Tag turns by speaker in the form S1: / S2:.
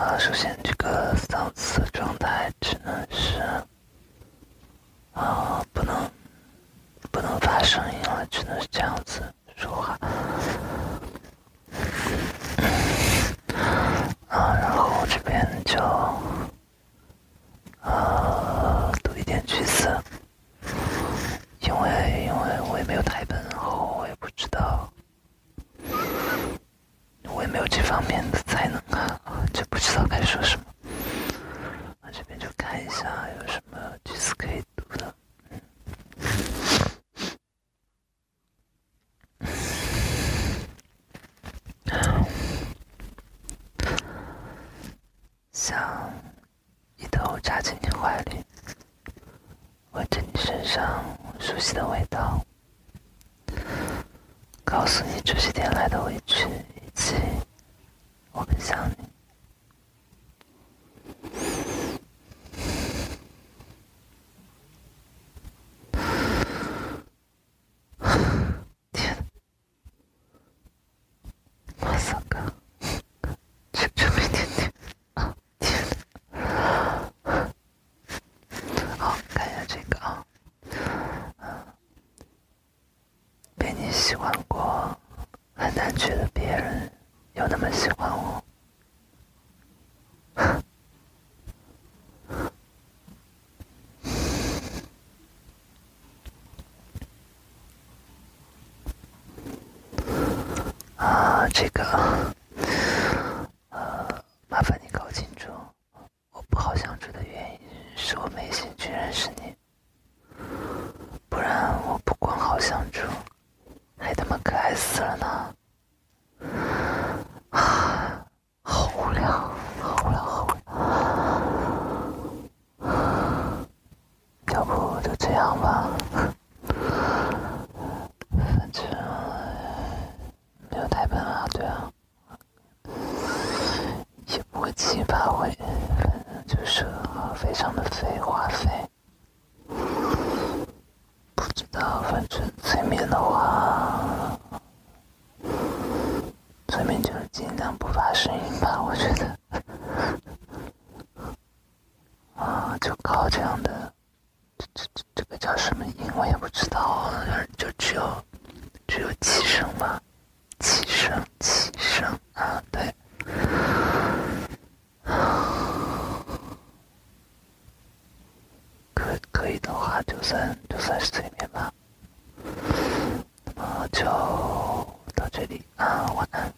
S1: 啊，首先这个嗓子状态只能是啊，不能不能发声音了，只能是这样子说话。啊，然后这边就啊读一点句子，因为因为我也没有台本，然后我也不知道。我也没有这方面的才能啊，就不知道该说什么。我这边就看一下有什么句子可以读的。想一头扎进你怀里，闻着你身上熟悉的味道。告诉你这些天来的委屈，以及我很想你。这这没点点啊！天，好，看一下这个啊。被你喜欢过，很难觉得别人有那么喜欢我。啊，这个，呃，麻烦你搞清楚，我不好相处的原因是我没认识你，不然我不光好相处。还他妈可爱死了呢！好无聊，好无聊，好无聊。要不就这样吧，反正没有太本啊，对啊，也不会奇葩会，反正就是非常的废话费。叫什么音我也不知道，就只有只有气声吧，气声气声啊，对。可可以的话，就算就算是催眠吧。那么就到这里啊，晚安。